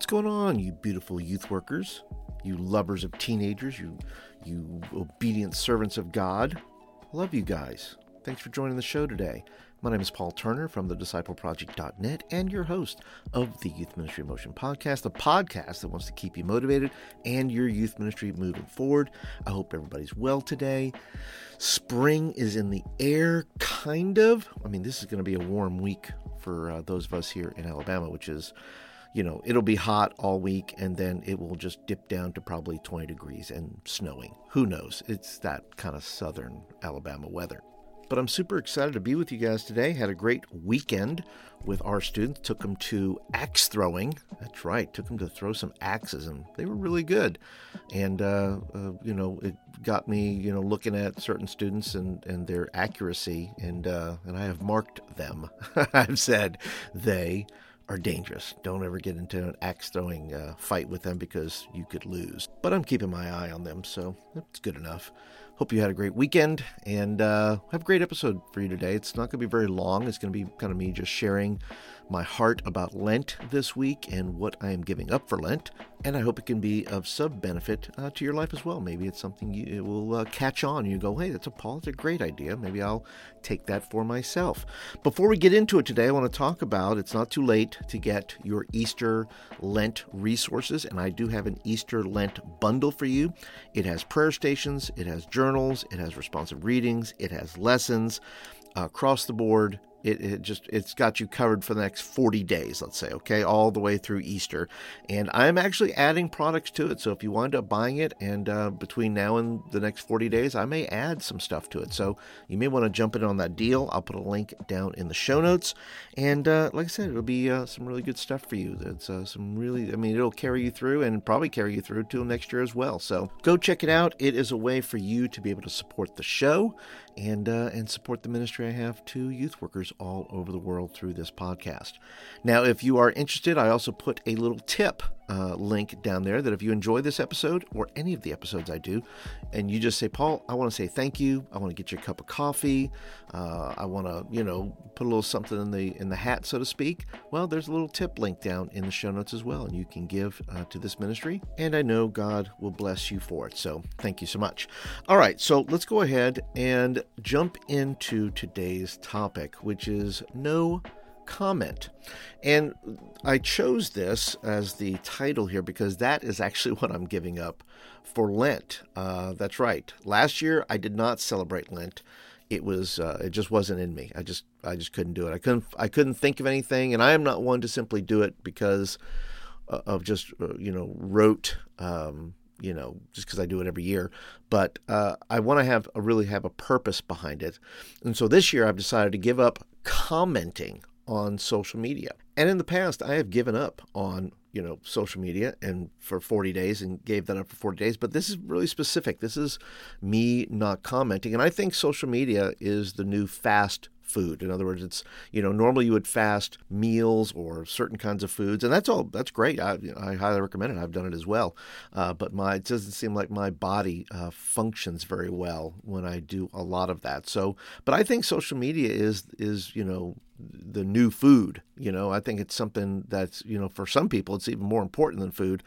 What's going on, you beautiful youth workers, you lovers of teenagers, you you obedient servants of God? Love you guys. Thanks for joining the show today. My name is Paul Turner from the discipleproject.net and your host of the Youth Ministry Motion podcast, the podcast that wants to keep you motivated and your youth ministry moving forward. I hope everybody's well today. Spring is in the air, kind of. I mean, this is going to be a warm week for uh, those of us here in Alabama, which is you know, it'll be hot all week and then it will just dip down to probably 20 degrees and snowing. Who knows? It's that kind of southern Alabama weather. But I'm super excited to be with you guys today. Had a great weekend with our students. Took them to axe throwing. That's right. Took them to throw some axes, and they were really good. And uh, uh, you know, it got me you know looking at certain students and and their accuracy. And uh, and I have marked them. I've said they are dangerous. Don't ever get into an axe throwing uh, fight with them because you could lose. But I'm keeping my eye on them, so that's good enough. Hope you had a great weekend and uh, have a great episode for you today. It's not going to be very long. It's going to be kind of me just sharing my heart about Lent this week and what I am giving up for Lent. And I hope it can be of some benefit uh, to your life as well. Maybe it's something you will uh, catch on. You go, hey, that's a Paul, it's a great idea. Maybe I'll take that for myself. Before we get into it today, I want to talk about it's not too late to get your Easter Lent resources. And I do have an Easter Lent bundle for you. It has prayer stations, it has journals, it has responsive readings, it has lessons uh, across the board it, it, just it's got you covered for the next 40 days let's say okay all the way through easter. And i'm actually adding products to it. So if you wind up buying it and uh, between now and the next 40 days i may add some stuff to it. So you may want to jump in on that deal. I'll put a link down in the show notes. And uh, like i said it'll be uh, some really good stuff for you it's uh, some really i mean it'll carry you through and probably carry you through till next year as well. So go check it out. It is a way for you to be able to support the show and uh, and support the ministry I have to youth workers all over the world through this podcast. Now, if you are interested, I also put a little tip uh, link down there that if you enjoy this episode or any of the episodes I do, and you just say, Paul, I want to say thank you. I want to get you a cup of coffee. Uh, I want to, you know, put a little something in the in the hat, so to speak. Well, there's a little tip link down in the show notes as well, and you can give uh, to this ministry. And I know God will bless you for it. So thank you so much. All right, so let's go ahead and jump into today's topic, which is no comment. And I chose this as the title here because that is actually what I'm giving up for Lent. Uh, that's right. Last year I did not celebrate Lent. It was uh, it just wasn't in me. I just I just couldn't do it. I couldn't I couldn't think of anything, and I am not one to simply do it because uh, of just uh, you know rote. Um, you know, just because I do it every year, but uh, I want to have a, really have a purpose behind it, and so this year I've decided to give up commenting on social media. And in the past, I have given up on you know social media and for 40 days and gave that up for 40 days but this is really specific this is me not commenting and i think social media is the new fast food. In other words, it's you know normally you would fast meals or certain kinds of foods, and that's all that's great. I, I highly recommend it. I've done it as well, uh, but my it doesn't seem like my body uh, functions very well when I do a lot of that. So, but I think social media is is you know the new food. You know, I think it's something that's, you know, for some people, it's even more important than food.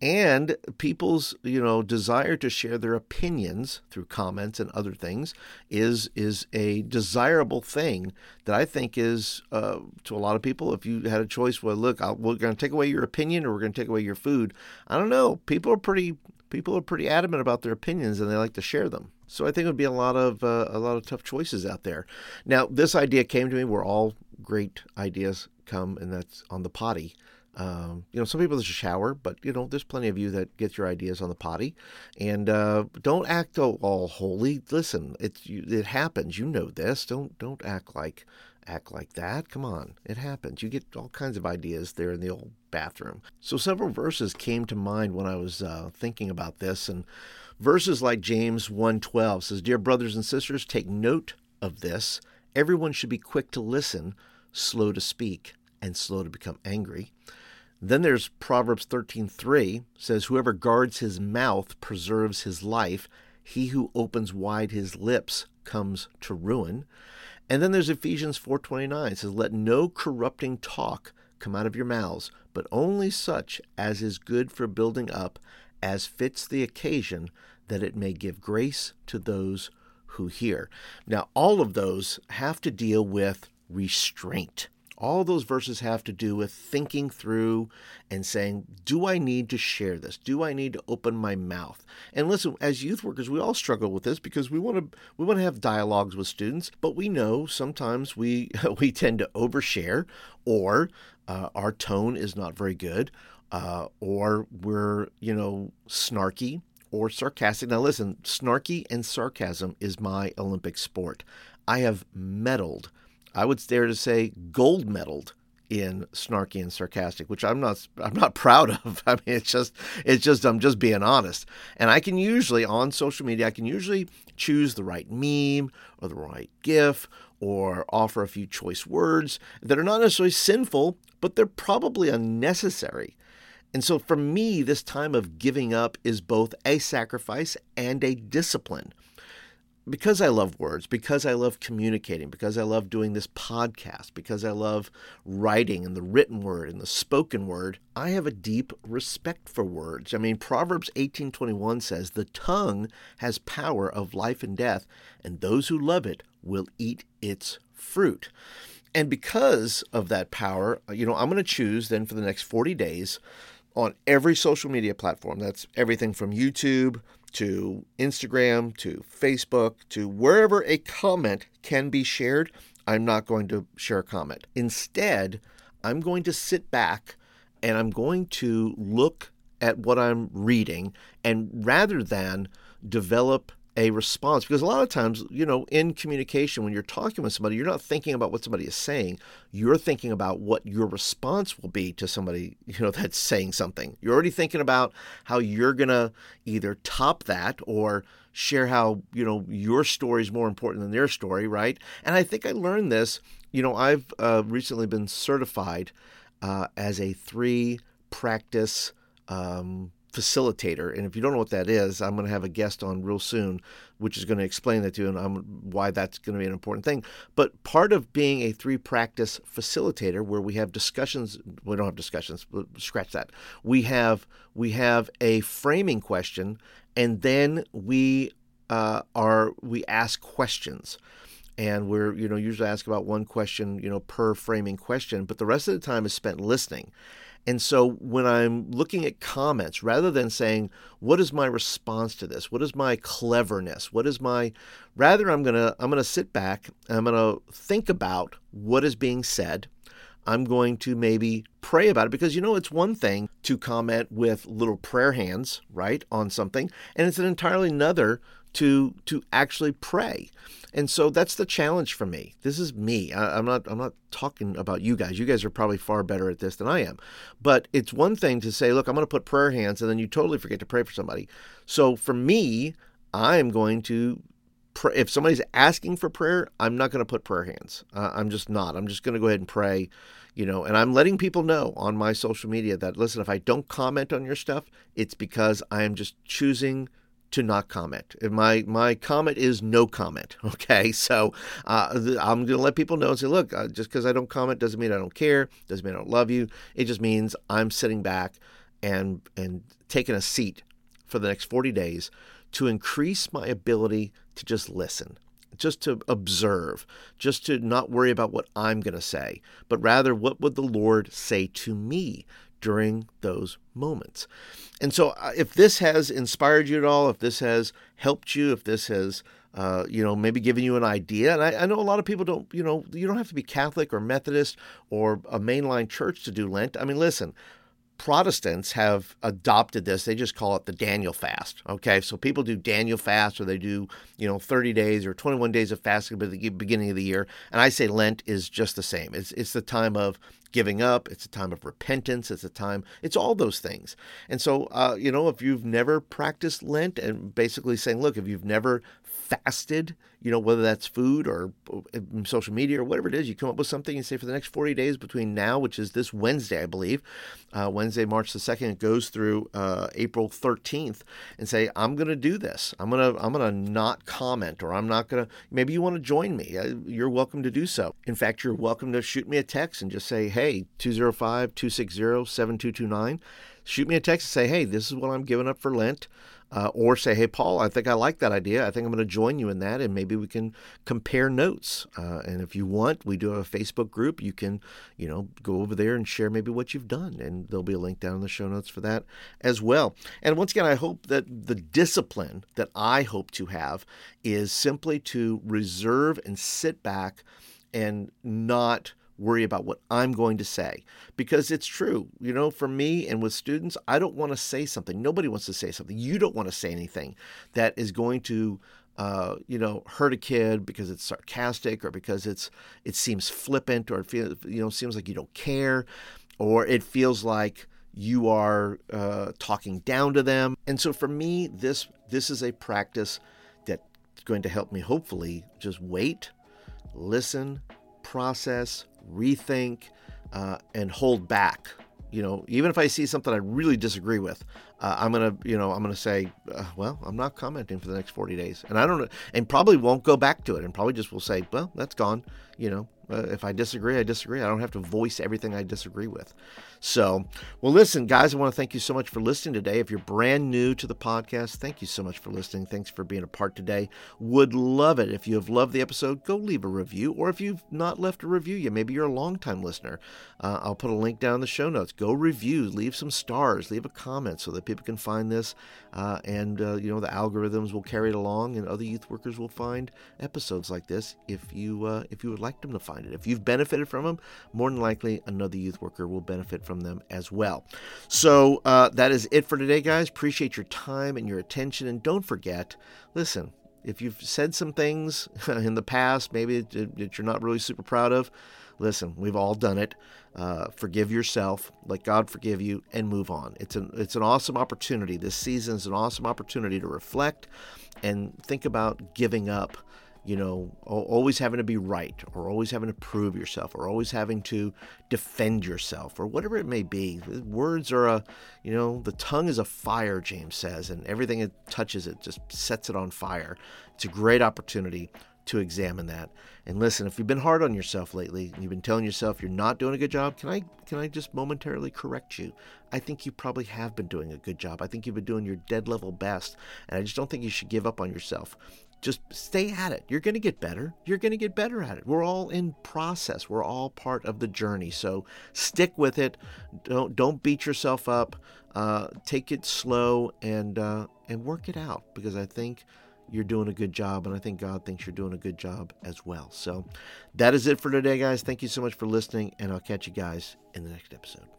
And people's, you know, desire to share their opinions through comments and other things is is a desirable thing that I think is uh, to a lot of people. If you had a choice, well, look, I'll, we're going to take away your opinion or we're going to take away your food. I don't know. People are pretty people are pretty adamant about their opinions and they like to share them. So I think it would be a lot of uh, a lot of tough choices out there. Now, this idea came to me where all great ideas come, and that's on the potty. Um, you know, some people just shower, but you know, there's plenty of you that get your ideas on the potty, and uh, don't act all, all holy. Listen, it's it happens. You know this. Don't don't act like act like that. Come on, it happens. You get all kinds of ideas there in the old bathroom. So several verses came to mind when I was uh, thinking about this, and Verses like James 1:12 says, "Dear brothers and sisters, take note of this. Everyone should be quick to listen, slow to speak, and slow to become angry." Then there's Proverbs 13:3 says, "Whoever guards his mouth preserves his life. He who opens wide his lips comes to ruin." And then there's Ephesians 4:29 it says, "Let no corrupting talk come out of your mouths, but only such as is good for building up, as fits the occasion, that it may give grace to those who hear. Now, all of those have to deal with restraint. All those verses have to do with thinking through and saying, Do I need to share this? Do I need to open my mouth? And listen, as youth workers, we all struggle with this because we want to we want to have dialogues with students, but we know sometimes we we tend to overshare or uh, our tone is not very good, uh, or we're you know snarky or sarcastic. Now, listen, snarky and sarcasm is my Olympic sport. I have medaled I would dare to say gold medaled in snarky and sarcastic, which I'm not I'm not proud of. I mean, it's just it's just I'm just being honest. And I can usually on social media I can usually choose the right meme or the right GIF or offer a few choice words that are not necessarily sinful, but they're probably unnecessary. And so for me, this time of giving up is both a sacrifice and a discipline because I love words, because I love communicating, because I love doing this podcast, because I love writing and the written word and the spoken word, I have a deep respect for words. I mean, Proverbs 18:21 says, "The tongue has power of life and death, and those who love it will eat its fruit." And because of that power, you know, I'm going to choose then for the next 40 days on every social media platform. That's everything from YouTube to Instagram to Facebook to wherever a comment can be shared. I'm not going to share a comment. Instead, I'm going to sit back and I'm going to look at what I'm reading and rather than develop a response. Because a lot of times you know in communication when you're talking with somebody you're not thinking about what somebody is saying. You're thinking about what your response will be to somebody you know that's saying something. You're already thinking about how you're going to either top that or share how you know your story is more important than their story right? And i think i learned this you know i've uh, recently been certified uh, as a three practice um, facilitator. And if you don't know what that is, I'm going to have a guest on real soon, which is going to explain that to you and I'm, why that's going to be an important thing. But part of being a three practice facilitator, where we have discussions, we don't have discussions, scratch that. We have we have a framing question, and then we uh, are we ask questions and we're you know usually ask about one question you know per framing question but the rest of the time is spent listening and so when I'm looking at comments, rather than saying, what is my response to this? What is my cleverness? What is my rather I'm gonna I'm gonna sit back and I'm gonna think about what is being said. I'm going to maybe pray about it because you know it's one thing to comment with little prayer hands, right, on something, and it's an entirely another to to actually pray. And so that's the challenge for me. This is me. I, am not I'm not talking about you guys. You guys are probably far better at this than I am. But it's one thing to say, look, I'm going to put prayer hands, and then you totally forget to pray for somebody. So for me, I am going to. If somebody's asking for prayer, I'm not going to put prayer hands. Uh, I'm just not. I'm just going to go ahead and pray you know and i'm letting people know on my social media that listen if i don't comment on your stuff it's because i am just choosing to not comment. My my comment is no comment. Okay, so uh, I'm going to let people know and say, look, uh, just because I don't comment doesn't mean I don't care. Doesn't mean I don't love you. It just means I'm sitting back and and taking a seat for the next 40 days to increase my ability to just listen just to observe, just to not worry about what I'm going to say, but rather what would the Lord say to me during those moments. And so, uh, if this has inspired you at all, if this has helped you, if this has uh, you know, maybe given you an idea. And I, I, know a lot of people don't, you know, you don't have to be Catholic or Methodist or a mainline church to do Lent. I mean, listen, Protestants have adopted this. They just call it the Daniel fast. Okay. So people do Daniel fast or they do, you know, 30 days or 21 days of fasting at the beginning of the year. And I say Lent is just the same. It's, it's the time of giving up. It's a time of repentance. It's a time, it's all those things. And so, uh, you know, if you've never practiced Lent and basically saying, look, if you've never fasted, you know, whether that's food or uh, social media or whatever it is, you come up with something and say for the next 40 days between now, which is this Wednesday, I believe, uh, Wednesday, March the 2nd, it goes through uh, April 13th and say, I'm going to do this. I'm going to, I'm going to not comment or I'm not going to, maybe you want to join me. Uh, you're welcome to do so. In fact, you're welcome to shoot me a text and just say, hey, 205 260 7229 shoot me a text and say, hey, this is what I'm giving up for Lent. Uh, or say, hey, Paul, I think I like that idea. I think I'm going to join you in that, and maybe we can compare notes. Uh, and if you want, we do have a Facebook group. You can, you know, go over there and share maybe what you've done, and there'll be a link down in the show notes for that as well. And once again, I hope that the discipline that I hope to have is simply to reserve and sit back and not worry about what I'm going to say because it's true. You know, for me and with students, I don't want to say something. Nobody wants to say something. You don't want to say anything that is going to uh, you know, hurt a kid because it's sarcastic or because it's it seems flippant or it feels you know seems like you don't care or it feels like you are uh, talking down to them. And so for me, this this is a practice that's going to help me hopefully just wait, listen, process, rethink, uh, and hold back. You know, even if I see something I really disagree with, uh, I'm gonna, you know, I'm gonna say, uh, well, I'm not commenting for the next 40 days, and I don't, and probably won't go back to it, and probably just will say, well, that's gone. You know, uh, if I disagree, I disagree. I don't have to voice everything I disagree with. So, well, listen, guys, I want to thank you so much for listening today. If you're brand new to the podcast, thank you so much for listening. Thanks for being a part today. Would love it if you have loved the episode, go leave a review. Or if you've not left a review yet, maybe you're a long-time listener. Uh, I'll put a link down in the show notes. Go review, leave some stars, leave a comment so that people can find this, uh, and uh, you know the algorithms will carry it along, and other youth workers will find episodes like this if you uh, if you would like them to find. If you've benefited from them, more than likely another youth worker will benefit from them as well. So uh, that is it for today, guys. Appreciate your time and your attention, and don't forget, listen. If you've said some things in the past, maybe that you're not really super proud of, listen, we've all done it. Uh, forgive yourself, let God forgive you, and move on. It's an it's an awesome opportunity. This season is an awesome opportunity to reflect and think about giving up. You know, always having to be right, or always having to prove yourself, or always having to defend yourself, or whatever it may be. Words are a, you know, the tongue is a fire, James says, and everything it touches it just sets it on fire. It's a great opportunity to examine that. And listen, if you've been hard on yourself lately, and you've been telling yourself you're not doing a good job, can I can I just momentarily correct you? I think you probably have been doing a good job. I think you've been doing your dead level best, and I just don't think you should give up on yourself. Just stay at it. You're going to get better. You're going to get better at it. We're all in process. We're all part of the journey. So stick with it. Don't don't beat yourself up. Uh, take it slow and uh, and work it out because I think you're doing a good job, and I think God thinks you're doing a good job as well. So that is it for today, guys. Thank you so much for listening, and I'll catch you guys in the next episode.